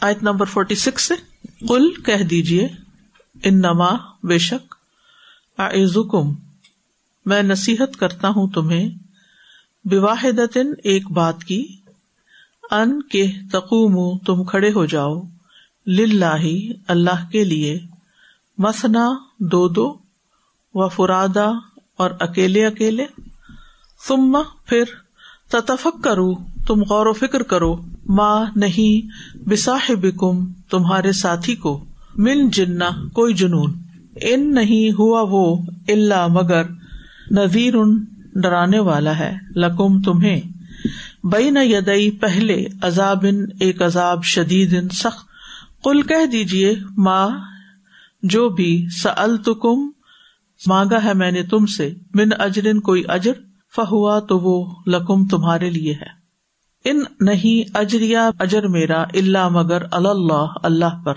آیت number forty six سے کل کہہ دیجیے ان نما بے شک آزکم میں نصیحت کرتا ہوں تمہیں بواحد ایک بات کی، ان کے تقوم تم کھڑے ہو جاؤ لاہ اللہ کے لیے مسنا دو دو، و فرادا اور اکیلے اکیلے تم پھر تتفک کرو تم غور و فکر کرو۔ ماں نہیں بساحب کم تمہارے ساتھی کو، من جنا کوئی جنون۔ ان نہیں ہوا وہ اللہ مگر نذیر ان ڈرانے والا ہے، لکم تمہیں۔ بئی نہ یدئی پہلے عذاب ان ایک عذاب شدید ان سخت۔ کل کہہ دیجیے ماں، جو بھی سلتکم مانگا ہے میں نے تم سے، من اجرن، کوئی اجر، فہوا تو وہ لکم تمہارے لیے ہے۔ ان نہیں اجریا اجر میرا اللہ مگر اللہ اللہ پر،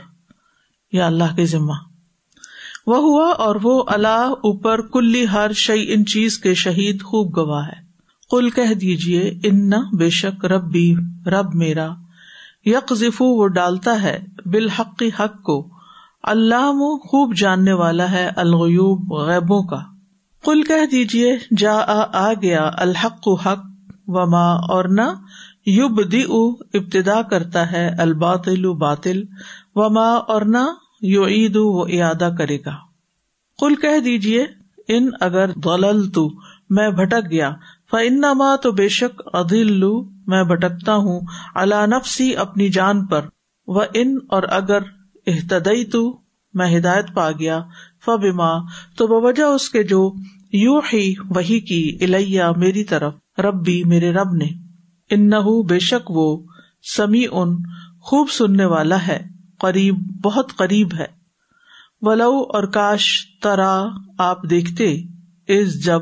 یا اللہ کے ذمہ۔ وہ ہوا اور وہ اللہ اوپر کلی ہر شعی ان چیز کے شہید خوب گواہ ہے۔ کل کہہ دیجیے ان بے شک رب بھی رب میرا۔ یک ذفو وہ ڈالتا ہے بالحقی حق کو۔ اللہ خوب جاننے والا ہے الغیوب، غیبوں کا۔ کل کہہ دیجیے جا آ گیا الحق حق و ماں اور نہ۔ یوب ابتدا کرتا ہے الباطل باطل و ماں اور نہ یو عید وہ ارادہ کرے گا۔ کل کہہ دیجیے ان اگر دلل تو میں بھٹک گیا فن ماں تو بے شک عدل میں بھٹکتا ہوں اللہ نفسی اپنی جان پر وہ ان اور اگر احتدئی تو میں ہدایت پا گیا، فبما، تو بوجہ اس کے جو یو ہی وہی کی الیا میری طرف، ربی میرے رب نے۔ ان نہ بے شک وہ سمی ان خوب سننے والا ہے، قریب، بہت قریب ہے۔ ولو، اور کاش ترا آپ دیکھتے، اس جب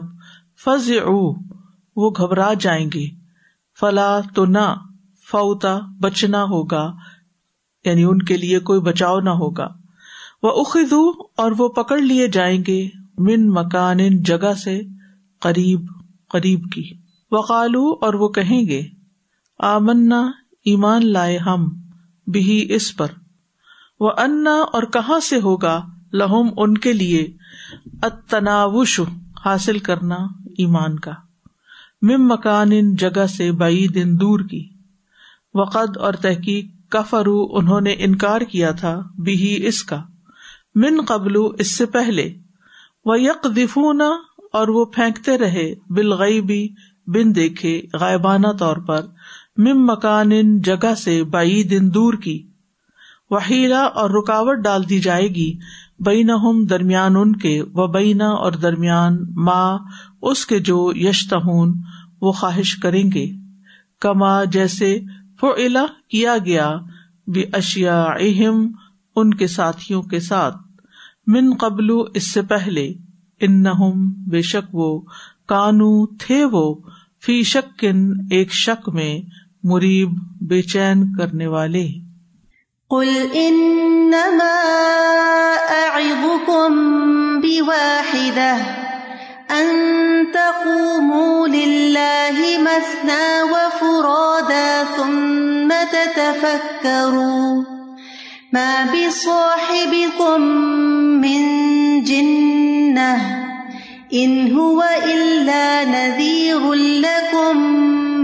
فض وہ گھبرا جائیں گے۔ فلا تو نہ، فوتا بچنا ہوگا یعنی ان کے لیے کوئی بچاؤ نہ ہوگا۔ وہ اخذو، اور وہ پکڑ لیے جائیں گے، من مکان، جگہ سے قریب قریب کی۔ وقالو، اور وہ کہیں گے آمنا، ایمان لائے ہم بھی اس پر۔ وہ انا اور کہاں سے ہوگا؟ لہم ان کے لیے۔ اتناوش حاصل کرنا ایمان کا۔ مم مکان ان جگہ سے بائی دن دور کی۔ وقد، اور تحقیق کفرو انہوں نے انکار کیا تھا بھی اس کا۔ من قبل، اس سے پہلے۔ وہ یک دفونا اور وہ پھینکتے رہے بالغئی بھی بن دیکھے، غائبانہ طور پر۔ مم مکان ان جگہ سے بائی دن دور کی۔ وحیلا اور رکاوٹ ڈال دی جائے گی۔ بینا ہم درمیان ان کے، و بینا اور درمیان ماں اس کے جو یشتہون، وہ خواہش کریں گے۔ کما جیسے فعلا کیا گیا بھی اشیا اہم ان کے ساتھیوں کے ساتھ۔ من قبل، اس سے پہلے۔ ان بے شک وہ۔ کانو، تھے وہ۔ فی شکن، ایک شک میں۔ مریب بے چین کرنے والے۔ قل انما اعظكم بواحدة ان تقوموا لله مثنى وفرادا ثم تتفكروا ما بصاحبكم من جنة ان هو الا نذير لكم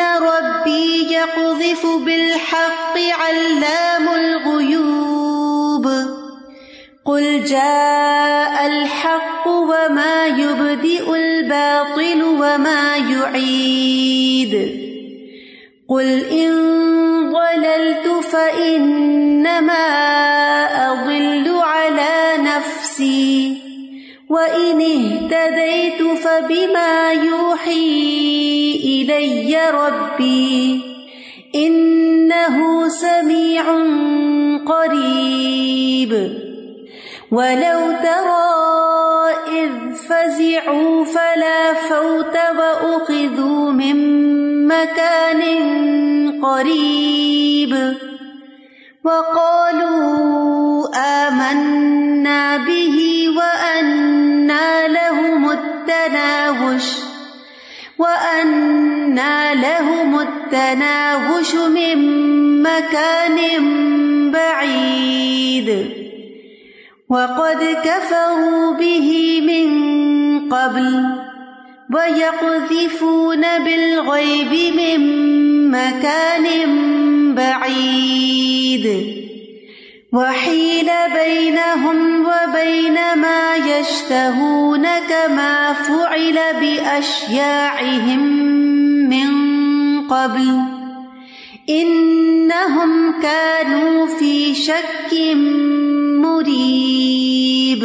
ربي يقذف بالحق علام الغيوب قل جاء الحق وما يبدئ الباطل وما يعيد قل إن ضللت فإنما أضل على نفسي وإن اهتديت فبما يوحي إلي ربي إنه سميع قريب ولو ترى الموت وأخذوا من مكان قريب وقالوا آمنا التناوش وأنا لهم التناوش من مكان بعيد وقد كفروا به من قبل ويقذفون بالغيب من مكان بعيد وحيل بينهم وبين ما يشتهون كما فعل بأشياعهم من قبل إنهم كانوا في شك مريب